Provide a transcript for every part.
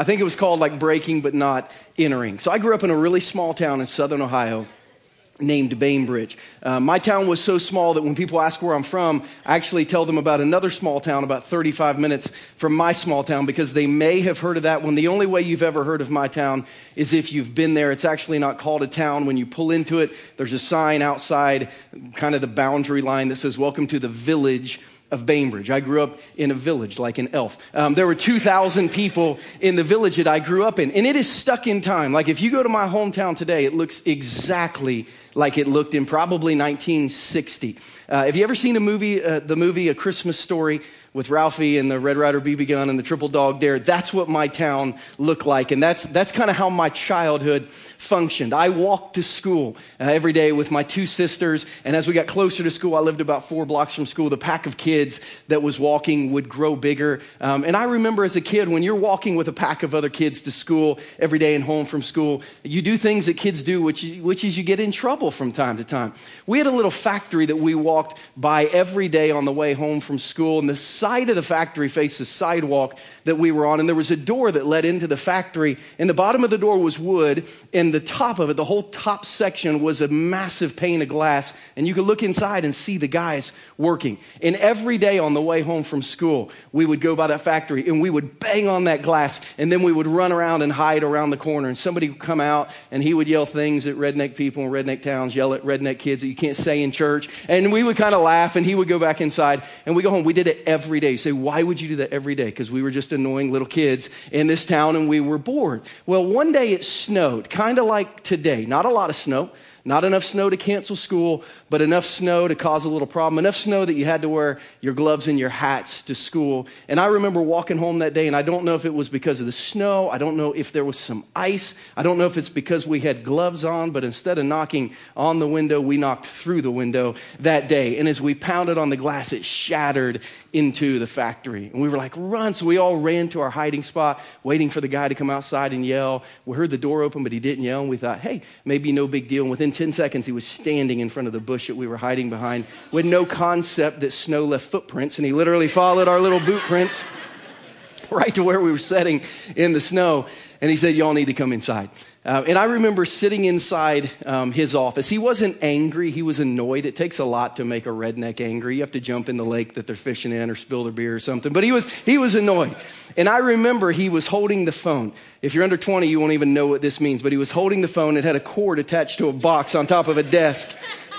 I think it was called like breaking but not entering. So I grew up in a really small town in southern Ohio named Bainbridge. Uh, my town was so small that when people ask where I'm from, I actually tell them about another small town about 35 minutes from my small town because they may have heard of that one. The only way you've ever heard of my town is if you've been there. It's actually not called a town. When you pull into it, there's a sign outside, kind of the boundary line that says, Welcome to the village of Bainbridge. I grew up in a village like an elf. Um, there were 2,000 people in the village that I grew up in, and it is stuck in time. Like if you go to my hometown today, it looks exactly like it looked in probably 1960. Uh, have you ever seen a movie, uh, the movie A Christmas Story? with Ralphie and the Red Ryder BB gun and the Triple Dog Dare. That's what my town looked like. And that's, that's kind of how my childhood functioned. I walked to school uh, every day with my two sisters. And as we got closer to school, I lived about four blocks from school. The pack of kids that was walking would grow bigger. Um, and I remember as a kid, when you're walking with a pack of other kids to school every day and home from school, you do things that kids do, which, which is you get in trouble from time to time. We had a little factory that we walked by every day on the way home from school. And the side of the factory faced the sidewalk that we were on. And there was a door that led into the factory. And the bottom of the door was wood. And the top of it, the whole top section was a massive pane of glass, and you could look inside and see the guys working. And every day on the way home from school, we would go by that factory and we would bang on that glass, and then we would run around and hide around the corner. And somebody would come out and he would yell things at redneck people in redneck towns, yell at redneck kids that you can't say in church. And we would kind of laugh, and he would go back inside, and we go home. We did it every day. You say, why would you do that every day? Because we were just annoying little kids in this town and we were bored. Well, one day it snowed, kind of of like today. Not a lot of snow, not enough snow to cancel school, but enough snow to cause a little problem. Enough snow that you had to wear your gloves and your hats to school. And I remember walking home that day, and I don't know if it was because of the snow. I don't know if there was some ice. I don't know if it's because we had gloves on, but instead of knocking on the window, we knocked through the window that day. And as we pounded on the glass, it shattered into the factory. And we were like, run. So we all ran to our hiding spot, waiting for the guy to come outside and yell. We heard the door open, but he didn't yell. And we thought, hey, maybe no big deal. And within 10 seconds, he was standing in front of the bush that we were hiding behind with no concept that snow left footprints. And he literally followed our little boot prints right to where we were setting in the snow. And he said, y'all need to come inside. Uh, and I remember sitting inside um, his office. He wasn't angry, he was annoyed. It takes a lot to make a redneck angry. You have to jump in the lake that they're fishing in or spill their beer or something. But he was, he was annoyed. And I remember he was holding the phone. If you're under 20, you won't even know what this means, but he was holding the phone. It had a cord attached to a box on top of a desk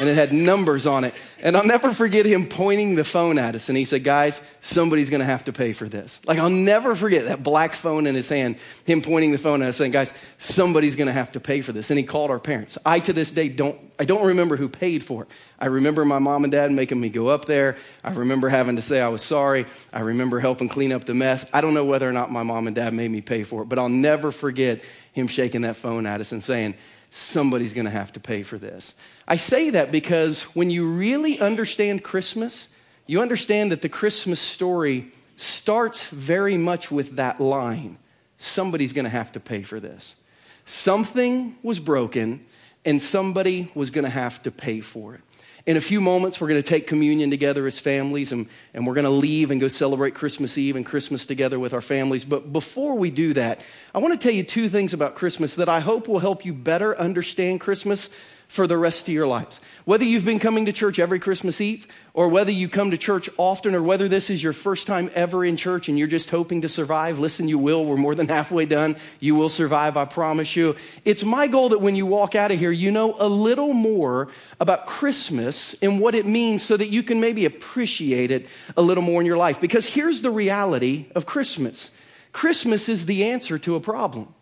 and it had numbers on it. And I'll never forget him pointing the phone at us. And he said, Guys, somebody's going to have to pay for this. Like, I'll never forget that black phone in his hand, him pointing the phone at us, saying, Guys, somebody's going to have to pay for this. And he called our parents. I, to this day, don't, I don't remember who paid for it. I remember my mom and dad making me go up there. I remember having to say I was sorry. I remember helping clean up the mess. I don't know whether or not my mom and dad made me pay for it, but I'll never forget him shaking that phone at us and saying, Somebody's going to have to pay for this. I say that because when you really understand Christmas, you understand that the Christmas story starts very much with that line somebody's going to have to pay for this. Something was broken, and somebody was going to have to pay for it. In a few moments, we're going to take communion together as families, and, and we're going to leave and go celebrate Christmas Eve and Christmas together with our families. But before we do that, I want to tell you two things about Christmas that I hope will help you better understand Christmas for the rest of your lives. Whether you've been coming to church every Christmas Eve, or whether you come to church often, or whether this is your first time ever in church and you're just hoping to survive, listen, you will. We're more than halfway done. You will survive, I promise you. It's my goal that when you walk out of here, you know a little more about Christmas and what it means so that you can maybe appreciate it a little more in your life. Because here's the reality of Christmas Christmas is the answer to a problem.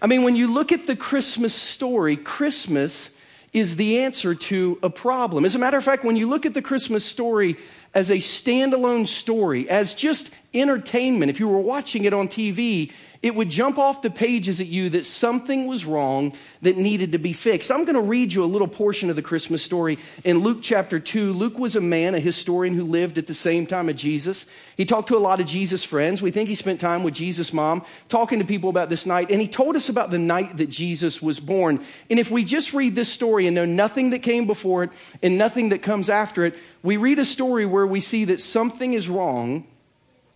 I mean, when you look at the Christmas story, Christmas is the answer to a problem. As a matter of fact, when you look at the Christmas story as a standalone story, as just entertainment, if you were watching it on TV, it would jump off the pages at you that something was wrong that needed to be fixed. I'm going to read you a little portion of the Christmas story in Luke chapter 2. Luke was a man, a historian who lived at the same time of Jesus. He talked to a lot of Jesus' friends. We think he spent time with Jesus' mom, talking to people about this night, and he told us about the night that Jesus was born. And if we just read this story and know nothing that came before it and nothing that comes after it, we read a story where we see that something is wrong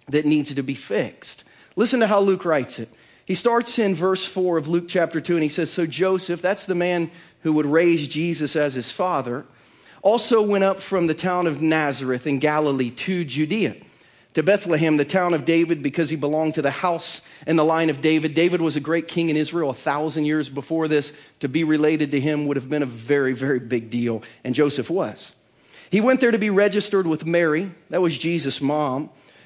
that needs to be fixed. Listen to how Luke writes it. He starts in verse 4 of Luke chapter 2, and he says, So Joseph, that's the man who would raise Jesus as his father, also went up from the town of Nazareth in Galilee to Judea, to Bethlehem, the town of David, because he belonged to the house and the line of David. David was a great king in Israel a thousand years before this. To be related to him would have been a very, very big deal, and Joseph was. He went there to be registered with Mary, that was Jesus' mom,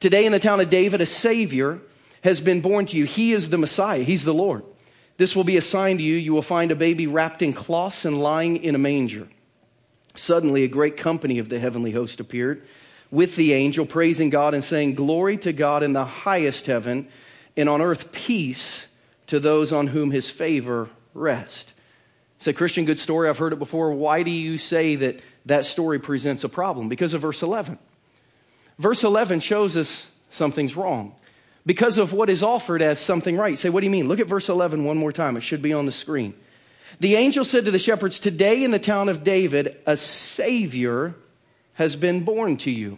Today in the town of David, a Savior has been born to you. He is the Messiah, He's the Lord. This will be a sign to you. You will find a baby wrapped in cloths and lying in a manger. Suddenly, a great company of the heavenly host appeared with the angel, praising God and saying, Glory to God in the highest heaven, and on earth peace to those on whom his favor rests. It's a Christian good story. I've heard it before. Why do you say that that story presents a problem? Because of verse 11. Verse 11 shows us something's wrong because of what is offered as something right. Say, what do you mean? Look at verse 11 one more time. It should be on the screen. The angel said to the shepherds, Today in the town of David, a Savior has been born to you.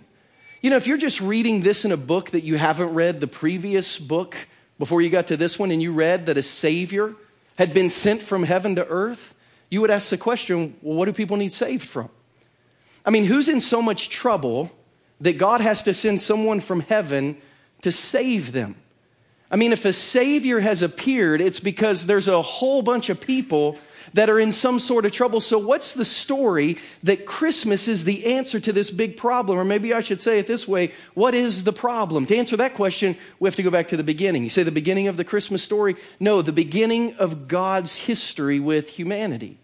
You know, if you're just reading this in a book that you haven't read the previous book before you got to this one, and you read that a Savior had been sent from heaven to earth, you would ask the question well, what do people need saved from? I mean, who's in so much trouble that God has to send someone from heaven to save them? I mean, if a Savior has appeared, it's because there's a whole bunch of people that are in some sort of trouble. So, what's the story that Christmas is the answer to this big problem? Or maybe I should say it this way what is the problem? To answer that question, we have to go back to the beginning. You say the beginning of the Christmas story? No, the beginning of God's history with humanity.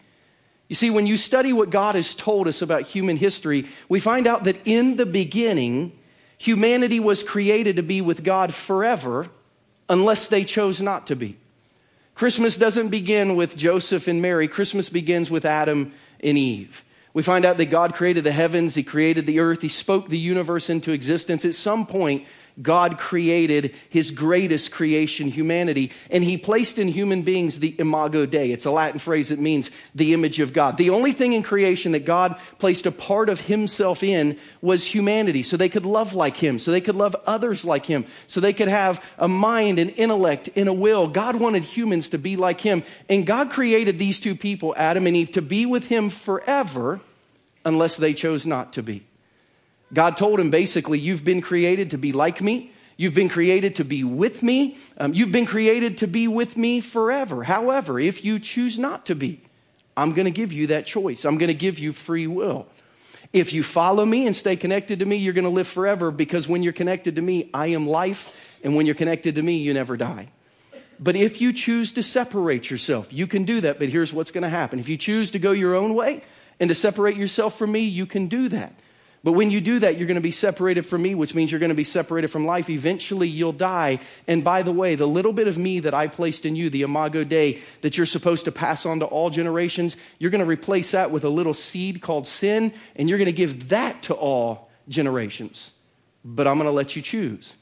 You see, when you study what God has told us about human history, we find out that in the beginning, humanity was created to be with God forever unless they chose not to be. Christmas doesn't begin with Joseph and Mary, Christmas begins with Adam and Eve. We find out that God created the heavens, He created the earth, He spoke the universe into existence. At some point, God created his greatest creation, humanity, and he placed in human beings the imago Dei. It's a Latin phrase that means the image of God. The only thing in creation that God placed a part of himself in was humanity, so they could love like him, so they could love others like him, so they could have a mind, an intellect, and a will. God wanted humans to be like him, and God created these two people, Adam and Eve, to be with him forever unless they chose not to be. God told him basically, You've been created to be like me. You've been created to be with me. Um, you've been created to be with me forever. However, if you choose not to be, I'm going to give you that choice. I'm going to give you free will. If you follow me and stay connected to me, you're going to live forever because when you're connected to me, I am life. And when you're connected to me, you never die. But if you choose to separate yourself, you can do that. But here's what's going to happen. If you choose to go your own way and to separate yourself from me, you can do that. But when you do that, you're going to be separated from me, which means you're going to be separated from life. Eventually, you'll die. And by the way, the little bit of me that I placed in you, the Imago Dei, that you're supposed to pass on to all generations, you're going to replace that with a little seed called sin, and you're going to give that to all generations. But I'm going to let you choose.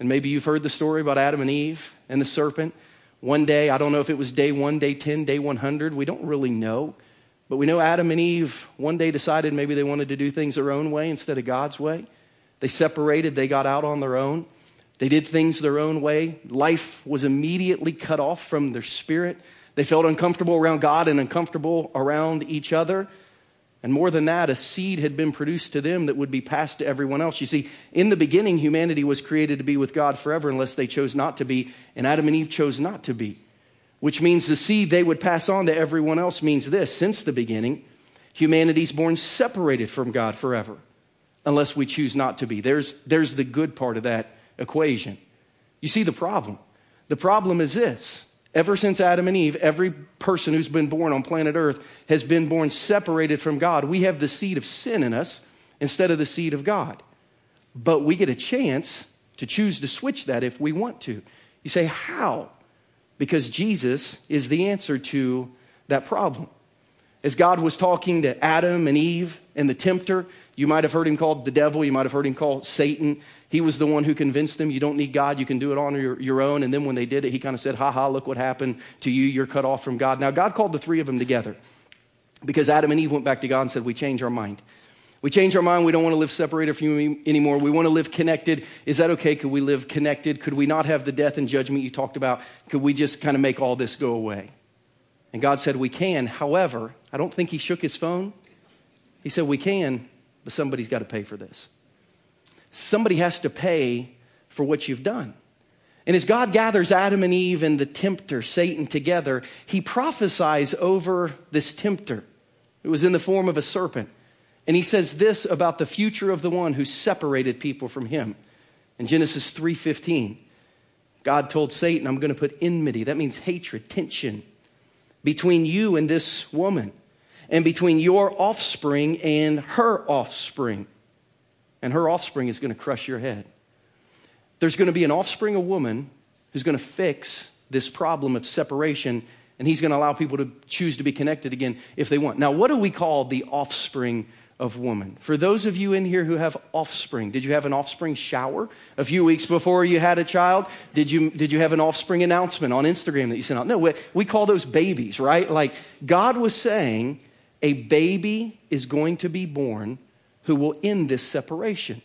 And maybe you've heard the story about Adam and Eve and the serpent. One day, I don't know if it was day one, day 10, day 100, we don't really know. But we know Adam and Eve one day decided maybe they wanted to do things their own way instead of God's way. They separated, they got out on their own. They did things their own way. Life was immediately cut off from their spirit. They felt uncomfortable around God and uncomfortable around each other. And more than that, a seed had been produced to them that would be passed to everyone else. You see, in the beginning, humanity was created to be with God forever unless they chose not to be, and Adam and Eve chose not to be which means the seed they would pass on to everyone else means this since the beginning, humanity's born separated from God forever, unless we choose not to be. There's, there's the good part of that equation. You see the problem. The problem is this ever since Adam and Eve, every person who's been born on planet Earth has been born separated from God. We have the seed of sin in us instead of the seed of God. But we get a chance to choose to switch that if we want to. You say, how? Because Jesus is the answer to that problem. As God was talking to Adam and Eve and the tempter, you might have heard him called the devil, you might have heard him called Satan. He was the one who convinced them you don't need God, you can do it on your, your own. And then when they did it, he kind of said, Ha ha, look what happened to you, you're cut off from God. Now, God called the three of them together because Adam and Eve went back to God and said, We change our mind. We change our mind. We don't want to live separated from you anymore. We want to live connected. Is that okay? Could we live connected? Could we not have the death and judgment you talked about? Could we just kind of make all this go away? And God said, We can. However, I don't think He shook His phone. He said, We can, but somebody's got to pay for this. Somebody has to pay for what you've done. And as God gathers Adam and Eve and the tempter, Satan, together, he prophesies over this tempter. It was in the form of a serpent. And he says this about the future of the one who separated people from him. In Genesis 3:15, God told Satan, "I'm going to put enmity, that means hatred, tension between you and this woman, and between your offspring and her offspring. And her offspring is going to crush your head." There's going to be an offspring, of woman, who's going to fix this problem of separation, and he's going to allow people to choose to be connected again if they want. Now, what do we call the offspring of woman. For those of you in here who have offspring, did you have an offspring shower a few weeks before you had a child? Did you, did you have an offspring announcement on Instagram that you sent out? No, we, we call those babies, right? Like God was saying, a baby is going to be born who will end this separation.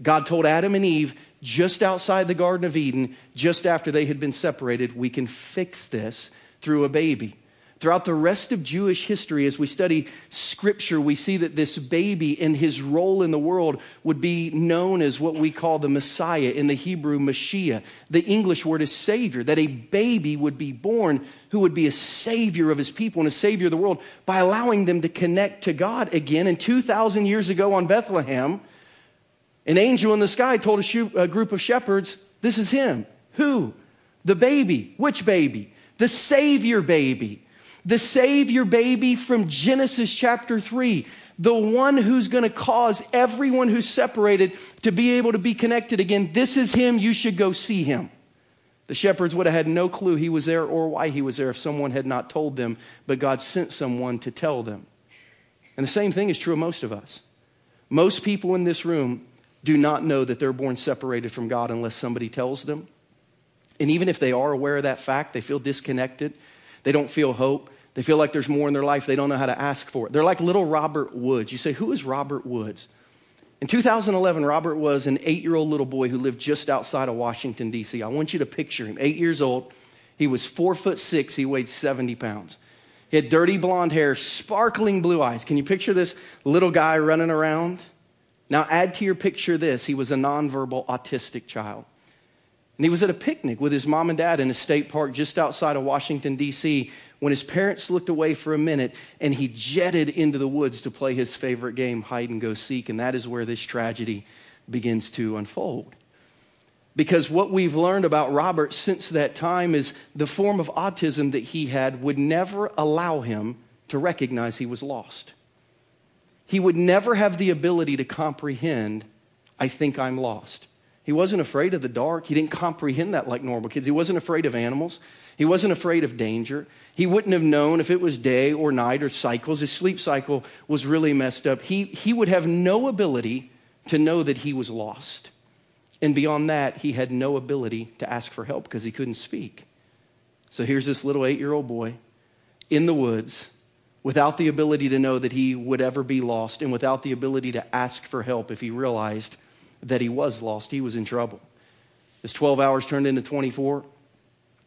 God told Adam and Eve just outside the Garden of Eden, just after they had been separated, we can fix this through a baby. Throughout the rest of Jewish history, as we study scripture, we see that this baby and his role in the world would be known as what we call the Messiah in the Hebrew, Mashiach. The English word is Savior, that a baby would be born who would be a Savior of his people and a Savior of the world by allowing them to connect to God again. And 2,000 years ago on Bethlehem, an angel in the sky told a, group of shepherds, This is him. Who? The baby. Which baby? The Savior baby the Savior baby from Genesis chapter 3, the one who's going to cause everyone who's separated to be able to be connected again. This is him. You should go see him. The shepherds would have had no clue he was there or why he was there if someone had not told them, but God sent someone to tell them. And the same thing is true of most of us. Most people in this room do not know that they're born separated from God unless somebody tells them. And even if they are aware of that fact, they feel disconnected. They don't feel hope. They feel like there's more in their life. They don't know how to ask for it. They're like little Robert Woods. You say, Who is Robert Woods? In 2011, Robert was an eight year old little boy who lived just outside of Washington, D.C. I want you to picture him. Eight years old. He was four foot six. He weighed 70 pounds. He had dirty blonde hair, sparkling blue eyes. Can you picture this little guy running around? Now, add to your picture this he was a nonverbal autistic child. And he was at a picnic with his mom and dad in a state park just outside of Washington, D.C., when his parents looked away for a minute and he jetted into the woods to play his favorite game, hide and go seek. And that is where this tragedy begins to unfold. Because what we've learned about Robert since that time is the form of autism that he had would never allow him to recognize he was lost. He would never have the ability to comprehend, I think I'm lost. He wasn't afraid of the dark. He didn't comprehend that like normal kids. He wasn't afraid of animals. He wasn't afraid of danger. He wouldn't have known if it was day or night or cycles. His sleep cycle was really messed up. He, he would have no ability to know that he was lost. And beyond that, he had no ability to ask for help because he couldn't speak. So here's this little eight year old boy in the woods without the ability to know that he would ever be lost and without the ability to ask for help if he realized that he was lost. He was in trouble. His 12 hours turned into 24.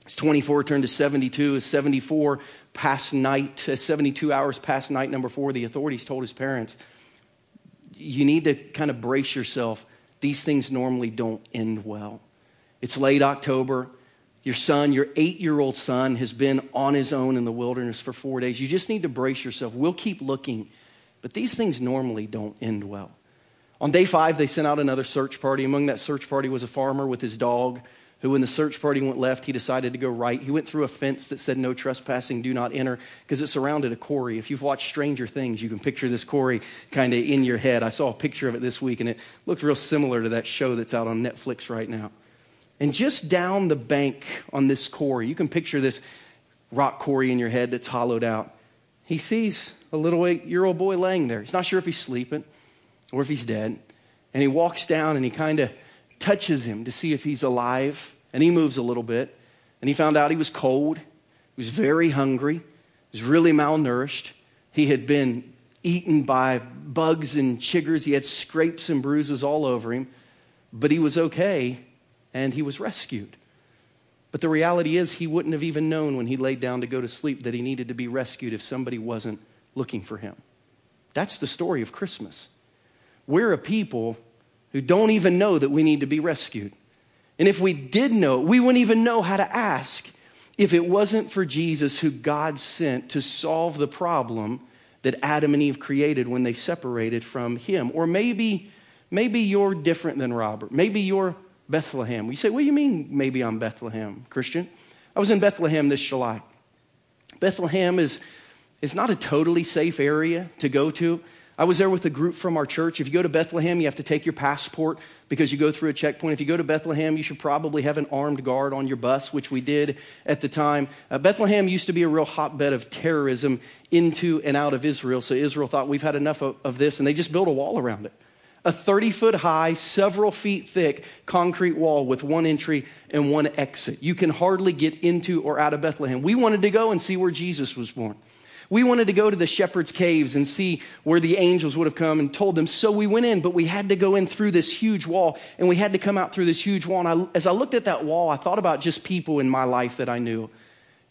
His 24 turned to 72. His 74 past night, uh, 72 hours past night number four, the authorities told his parents, you need to kind of brace yourself. These things normally don't end well. It's late October. Your son, your eight year old son, has been on his own in the wilderness for four days. You just need to brace yourself. We'll keep looking. But these things normally don't end well. On day five, they sent out another search party. Among that search party was a farmer with his dog who, when the search party went left, he decided to go right. He went through a fence that said, No trespassing, do not enter, because it surrounded a quarry. If you've watched Stranger Things, you can picture this quarry kind of in your head. I saw a picture of it this week, and it looked real similar to that show that's out on Netflix right now. And just down the bank on this quarry, you can picture this rock quarry in your head that's hollowed out. He sees a little eight year old boy laying there. He's not sure if he's sleeping or if he's dead. And he walks down and he kind of touches him to see if he's alive. And he moves a little bit. And he found out he was cold. He was very hungry. He was really malnourished. He had been eaten by bugs and chiggers. He had scrapes and bruises all over him. But he was okay and he was rescued. But the reality is, he wouldn't have even known when he laid down to go to sleep that he needed to be rescued if somebody wasn't looking for him. That's the story of Christmas. We're a people who don't even know that we need to be rescued. And if we did know, we wouldn't even know how to ask if it wasn't for Jesus who God sent to solve the problem that Adam and Eve created when they separated from him. Or maybe, maybe you're different than Robert. Maybe you're Bethlehem. You say, what do you mean maybe I'm Bethlehem, Christian? I was in Bethlehem this July. Bethlehem is, is not a totally safe area to go to. I was there with a group from our church. If you go to Bethlehem, you have to take your passport because you go through a checkpoint. If you go to Bethlehem, you should probably have an armed guard on your bus, which we did at the time. Uh, Bethlehem used to be a real hotbed of terrorism into and out of Israel. So Israel thought, we've had enough of, of this, and they just built a wall around it a 30 foot high, several feet thick concrete wall with one entry and one exit. You can hardly get into or out of Bethlehem. We wanted to go and see where Jesus was born. We wanted to go to the shepherd's caves and see where the angels would have come and told them. So we went in, but we had to go in through this huge wall and we had to come out through this huge wall. And I, as I looked at that wall, I thought about just people in my life that I knew. And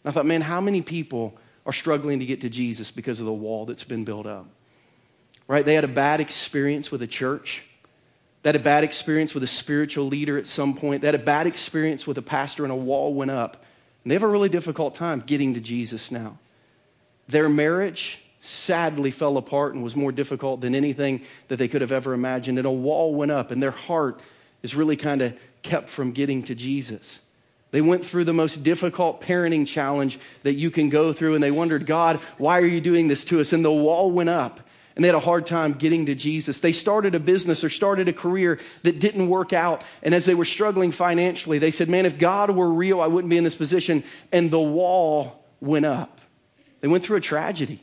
I thought, man, how many people are struggling to get to Jesus because of the wall that's been built up? right? They had a bad experience with a church. They had a bad experience with a spiritual leader at some point. They had a bad experience with a pastor, and a wall went up. And they have a really difficult time getting to Jesus now. Their marriage sadly fell apart and was more difficult than anything that they could have ever imagined. And a wall went up, and their heart is really kind of kept from getting to Jesus. They went through the most difficult parenting challenge that you can go through, and they wondered, God, why are you doing this to us? And the wall went up and they had a hard time getting to Jesus. They started a business or started a career that didn't work out. And as they were struggling financially, they said, Man, if God were real, I wouldn't be in this position. And the wall went up. They went through a tragedy.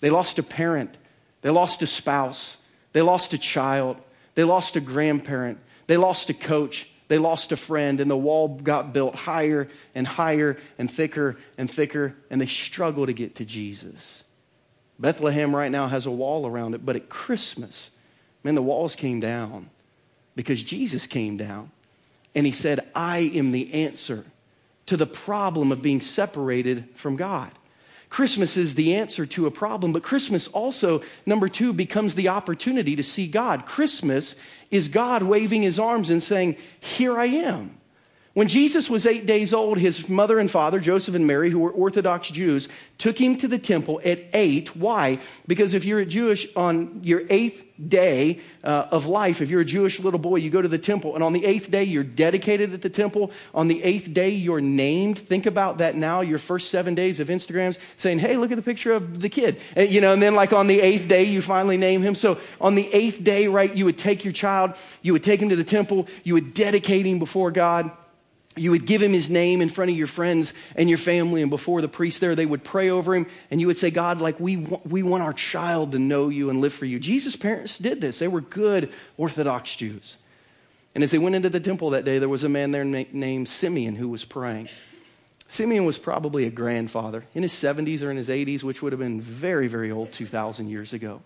They lost a parent, they lost a spouse, they lost a child, they lost a grandparent, they lost a coach, they lost a friend, and the wall got built higher and higher and thicker and thicker, and they struggle to get to Jesus. Bethlehem right now has a wall around it, but at Christmas, man, the walls came down because Jesus came down. And he said, I am the answer to the problem of being separated from God. Christmas is the answer to a problem, but Christmas also, number two, becomes the opportunity to see God. Christmas is God waving his arms and saying, Here I am. When Jesus was eight days old, his mother and father, Joseph and Mary, who were Orthodox Jews, took him to the temple at eight. Why? Because if you're a Jewish on your eighth day uh, of life, if you're a Jewish little boy, you go to the temple, and on the eighth day, you're dedicated at the temple. On the eighth day, you're named. Think about that now, your first seven days of Instagrams saying, hey, look at the picture of the kid. And, you know, and then like on the eighth day, you finally name him. So on the eighth day, right, you would take your child, you would take him to the temple, you would dedicate him before God you would give him his name in front of your friends and your family and before the priest there they would pray over him and you would say god like we, we want our child to know you and live for you. Jesus parents did this. They were good orthodox jews. And as they went into the temple that day there was a man there named simeon who was praying. Simeon was probably a grandfather in his 70s or in his 80s which would have been very very old 2000 years ago.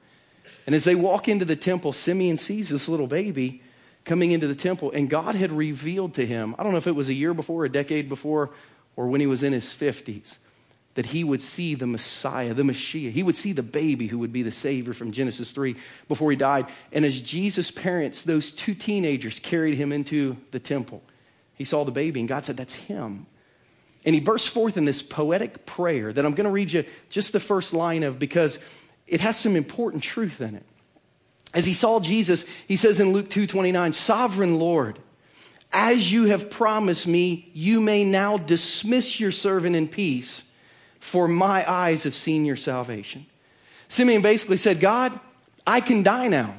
And as they walk into the temple simeon sees this little baby coming into the temple, and God had revealed to him, I don't know if it was a year before, a decade before, or when he was in his 50s, that he would see the Messiah, the Messiah. He would see the baby who would be the Savior from Genesis 3 before he died. And as Jesus' parents, those two teenagers carried him into the temple, he saw the baby, and God said, That's him. And he burst forth in this poetic prayer that I'm going to read you just the first line of because it has some important truth in it. As he saw Jesus, he says in Luke 2:29, "Sovereign Lord, as you have promised me, you may now dismiss your servant in peace, for my eyes have seen your salvation." Simeon basically said, "God, I can die now.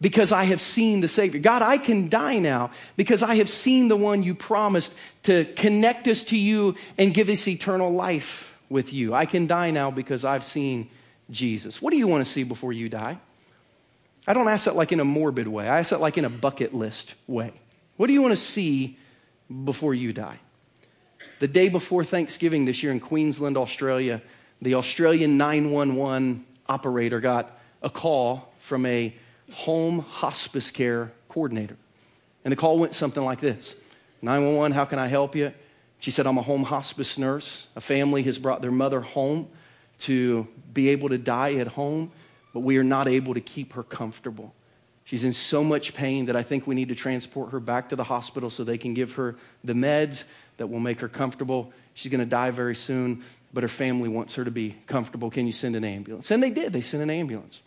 because I have seen the Savior. God, I can die now because I have seen the one you promised to connect us to you and give us eternal life with you. I can die now because I've seen Jesus. What do you want to see before you die? I don't ask that like in a morbid way, I ask that like in a bucket list way. What do you want to see before you die? The day before Thanksgiving this year in Queensland, Australia, the Australian 911 operator got a call from a home hospice care coordinator. And the call went something like this 911, how can I help you? She said, I'm a home hospice nurse. A family has brought their mother home to be able to die at home, but we are not able to keep her comfortable. She's in so much pain that I think we need to transport her back to the hospital so they can give her the meds that will make her comfortable. She's going to die very soon, but her family wants her to be comfortable. Can you send an ambulance? And they did. They sent an ambulance.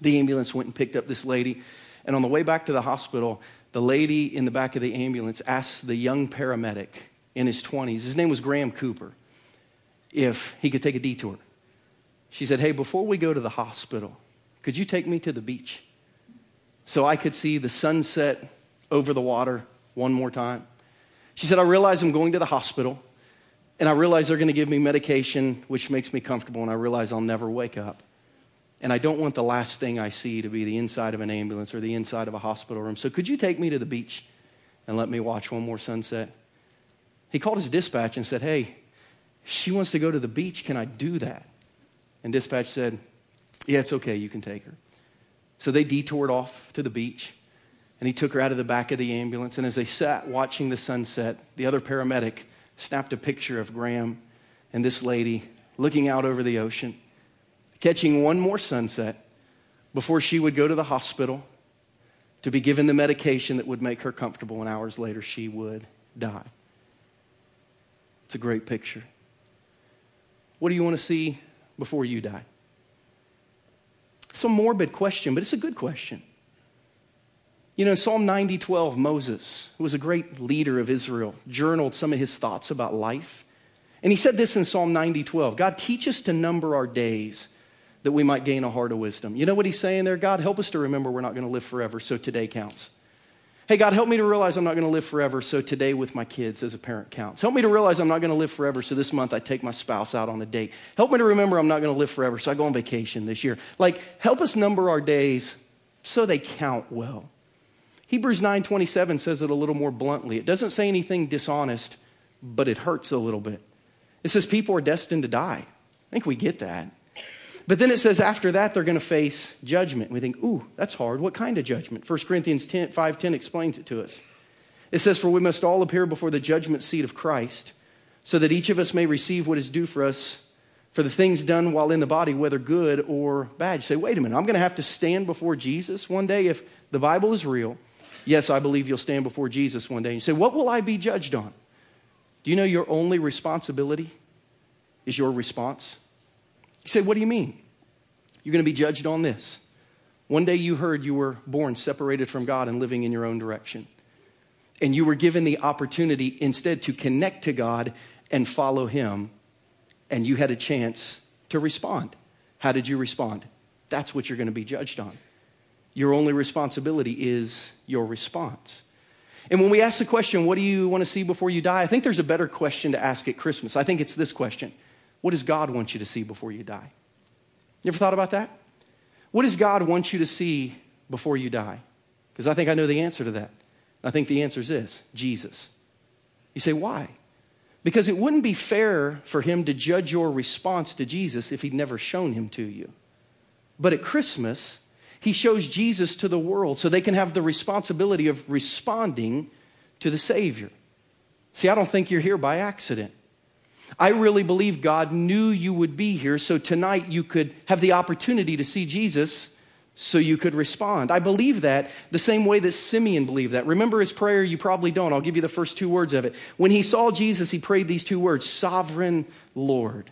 The ambulance went and picked up this lady. And on the way back to the hospital, the lady in the back of the ambulance asked the young paramedic in his 20s, his name was Graham Cooper, if he could take a detour. She said, Hey, before we go to the hospital, could you take me to the beach so I could see the sunset over the water one more time? She said, I realize I'm going to the hospital, and I realize they're going to give me medication, which makes me comfortable, and I realize I'll never wake up. And I don't want the last thing I see to be the inside of an ambulance or the inside of a hospital room. So could you take me to the beach and let me watch one more sunset? He called his dispatch and said, Hey, she wants to go to the beach. Can I do that? And dispatch said, Yeah, it's okay. You can take her. So they detoured off to the beach and he took her out of the back of the ambulance. And as they sat watching the sunset, the other paramedic snapped a picture of Graham and this lady looking out over the ocean catching one more sunset before she would go to the hospital to be given the medication that would make her comfortable, and hours later she would die. It's a great picture. What do you want to see before you die? It's a morbid question, but it's a good question. You know, in Psalm 90 12, Moses, who was a great leader of Israel, journaled some of his thoughts about life. And he said this in Psalm 90 12 God, teach us to number our days that we might gain a heart of wisdom. You know what he's saying there? God, help us to remember we're not going to live forever, so today counts. Hey, God, help me to realize I'm not going to live forever, so today with my kids as a parent counts. Help me to realize I'm not going to live forever, so this month I take my spouse out on a date. Help me to remember I'm not going to live forever, so I go on vacation this year. Like, help us number our days so they count well. Hebrews 9:27 says it a little more bluntly. It doesn't say anything dishonest, but it hurts a little bit. It says people are destined to die. I think we get that. But then it says after that, they're going to face judgment. We think, ooh, that's hard. What kind of judgment? 1 Corinthians 10, 5 10 explains it to us. It says, For we must all appear before the judgment seat of Christ, so that each of us may receive what is due for us for the things done while in the body, whether good or bad. You say, wait a minute, I'm going to have to stand before Jesus one day if the Bible is real. Yes, I believe you'll stand before Jesus one day. And You say, what will I be judged on? Do you know your only responsibility is your response? You say, What do you mean? You're going to be judged on this. One day you heard you were born separated from God and living in your own direction. And you were given the opportunity instead to connect to God and follow Him. And you had a chance to respond. How did you respond? That's what you're going to be judged on. Your only responsibility is your response. And when we ask the question, what do you want to see before you die? I think there's a better question to ask at Christmas. I think it's this question what does God want you to see before you die? You ever thought about that? What does God want you to see before you die? Because I think I know the answer to that. I think the answer is this Jesus. You say, why? Because it wouldn't be fair for him to judge your response to Jesus if he'd never shown him to you. But at Christmas, he shows Jesus to the world so they can have the responsibility of responding to the Savior. See, I don't think you're here by accident. I really believe God knew you would be here, so tonight you could have the opportunity to see Jesus so you could respond. I believe that the same way that Simeon believed that. Remember his prayer? You probably don't. I'll give you the first two words of it. When he saw Jesus, he prayed these two words Sovereign Lord.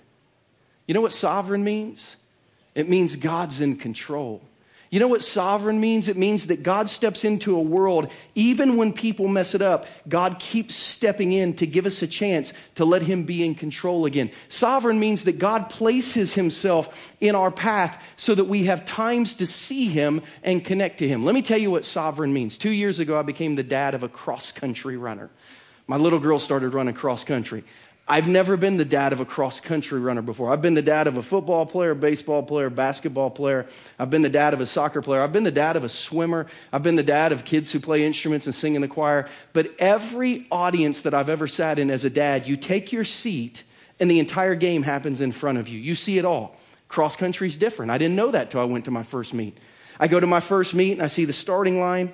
You know what sovereign means? It means God's in control. You know what sovereign means? It means that God steps into a world, even when people mess it up, God keeps stepping in to give us a chance to let Him be in control again. Sovereign means that God places Himself in our path so that we have times to see Him and connect to Him. Let me tell you what sovereign means. Two years ago, I became the dad of a cross country runner. My little girl started running cross country. I've never been the dad of a cross country runner before. I've been the dad of a football player, baseball player, basketball player. I've been the dad of a soccer player. I've been the dad of a swimmer. I've been the dad of kids who play instruments and sing in the choir. But every audience that I've ever sat in as a dad, you take your seat and the entire game happens in front of you. You see it all. Cross country is different. I didn't know that till I went to my first meet. I go to my first meet and I see the starting line,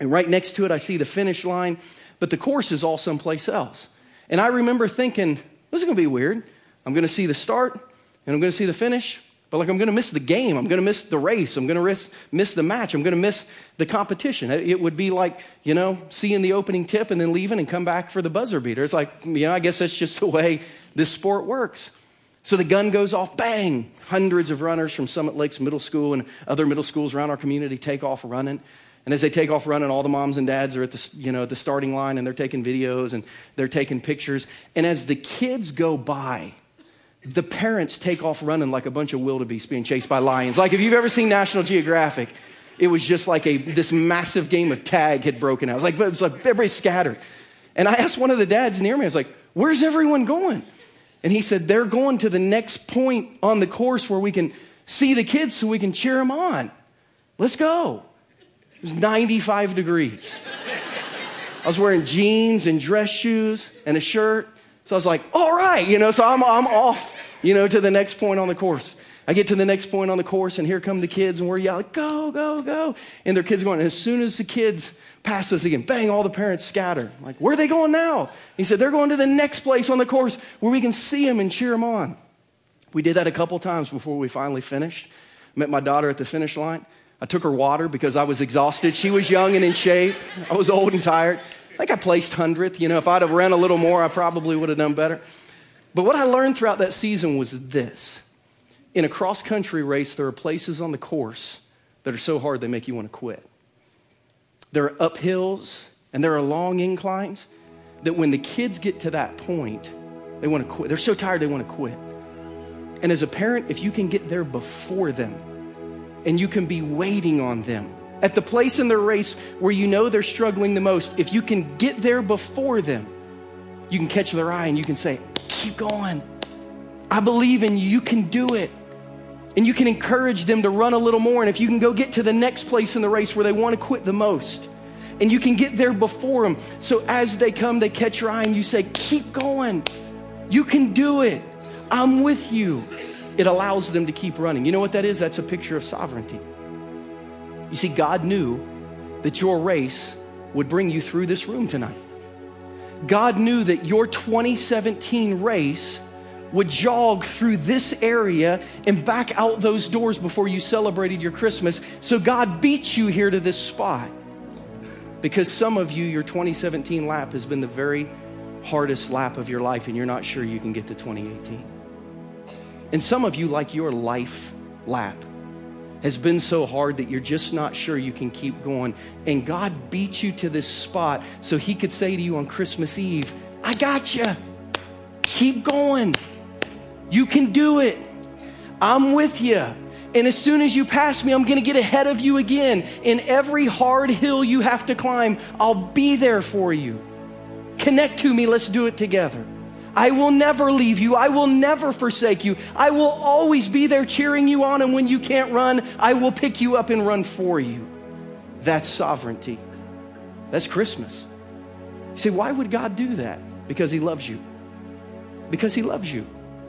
and right next to it, I see the finish line, but the course is all someplace else. And I remember thinking, this is going to be weird. I'm going to see the start and I'm going to see the finish, but like I'm going to miss the game. I'm going to miss the race. I'm going to miss, miss the match. I'm going to miss the competition. It would be like, you know, seeing the opening tip and then leaving and come back for the buzzer beater. It's like, you know, I guess that's just the way this sport works. So the gun goes off, bang! Hundreds of runners from Summit Lakes Middle School and other middle schools around our community take off running. And as they take off running, all the moms and dads are at the, you know, the starting line and they're taking videos and they're taking pictures. And as the kids go by, the parents take off running like a bunch of wildebeest being chased by lions. Like if you've ever seen National Geographic, it was just like a, this massive game of tag had broken out. It was like, it was like everybody scattered. And I asked one of the dads near me, I was like, where's everyone going? And he said, they're going to the next point on the course where we can see the kids so we can cheer them on. Let's go. It was 95 degrees. I was wearing jeans and dress shoes and a shirt. So I was like, all right, you know, so I'm, I'm off, you know, to the next point on the course. I get to the next point on the course, and here come the kids, and we're yelling, go, go, go. And their kids are going. And as soon as the kids pass us again, bang, all the parents scatter. I'm like, where are they going now? He said, they're going to the next place on the course where we can see them and cheer them on. We did that a couple times before we finally finished. Met my daughter at the finish line. I took her water because I was exhausted. She was young and in shape. I was old and tired. I think I placed 100th. You know, if I'd have ran a little more, I probably would have done better. But what I learned throughout that season was this in a cross country race, there are places on the course that are so hard they make you want to quit. There are uphills and there are long inclines that when the kids get to that point, they want to quit. They're so tired they want to quit. And as a parent, if you can get there before them, and you can be waiting on them. At the place in their race where you know they're struggling the most, if you can get there before them, you can catch their eye and you can say, Keep going. I believe in you. You can do it. And you can encourage them to run a little more. And if you can go get to the next place in the race where they want to quit the most, and you can get there before them. So as they come, they catch your eye and you say, Keep going. You can do it. I'm with you it allows them to keep running. You know what that is? That's a picture of sovereignty. You see, God knew that your race would bring you through this room tonight. God knew that your 2017 race would jog through this area and back out those doors before you celebrated your Christmas. So God beat you here to this spot. Because some of you, your 2017 lap has been the very hardest lap of your life, and you're not sure you can get to 2018. And some of you, like your life lap, has been so hard that you're just not sure you can keep going. And God beat you to this spot so He could say to you on Christmas Eve, I got you. Keep going. You can do it. I'm with you. And as soon as you pass me, I'm going to get ahead of you again. In every hard hill you have to climb, I'll be there for you. Connect to me. Let's do it together. I will never leave you. I will never forsake you. I will always be there cheering you on. And when you can't run, I will pick you up and run for you. That's sovereignty. That's Christmas. You say, why would God do that? Because He loves you. Because He loves you. You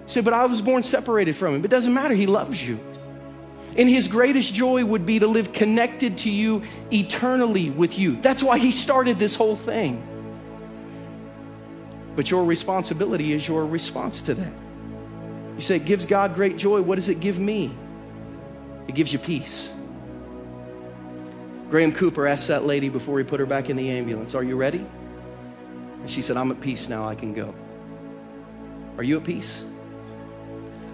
say, but I was born separated from Him. It doesn't matter. He loves you. And His greatest joy would be to live connected to you eternally with you. That's why He started this whole thing. But your responsibility is your response to that. You say it gives God great joy. What does it give me? It gives you peace. Graham Cooper asked that lady before he put her back in the ambulance, Are you ready? And she said, I'm at peace now. I can go. Are you at peace?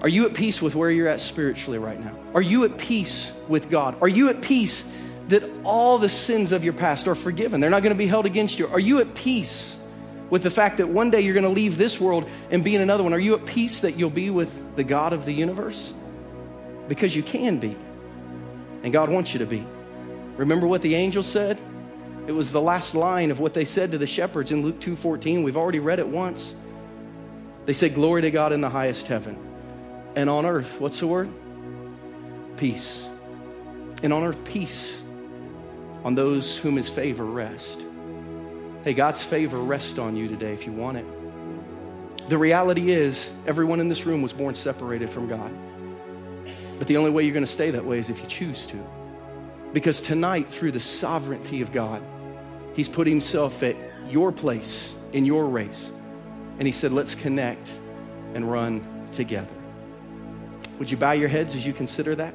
Are you at peace with where you're at spiritually right now? Are you at peace with God? Are you at peace that all the sins of your past are forgiven? They're not going to be held against you. Are you at peace with the fact that one day you're going to leave this world and be in another one? Are you at peace that you'll be with the God of the universe? Because you can be, and God wants you to be. Remember what the angel said? It was the last line of what they said to the shepherds in Luke 2:14. We've already read it once. They said, Glory to God in the highest heaven. And on earth, what's the word? Peace. And on earth, peace on those whom his favor rest. Hey, God's favor rests on you today if you want it. The reality is, everyone in this room was born separated from God. But the only way you're going to stay that way is if you choose to. Because tonight, through the sovereignty of God, He's put Himself at your place in your race. And He said, Let's connect and run together. Would you bow your heads as you consider that?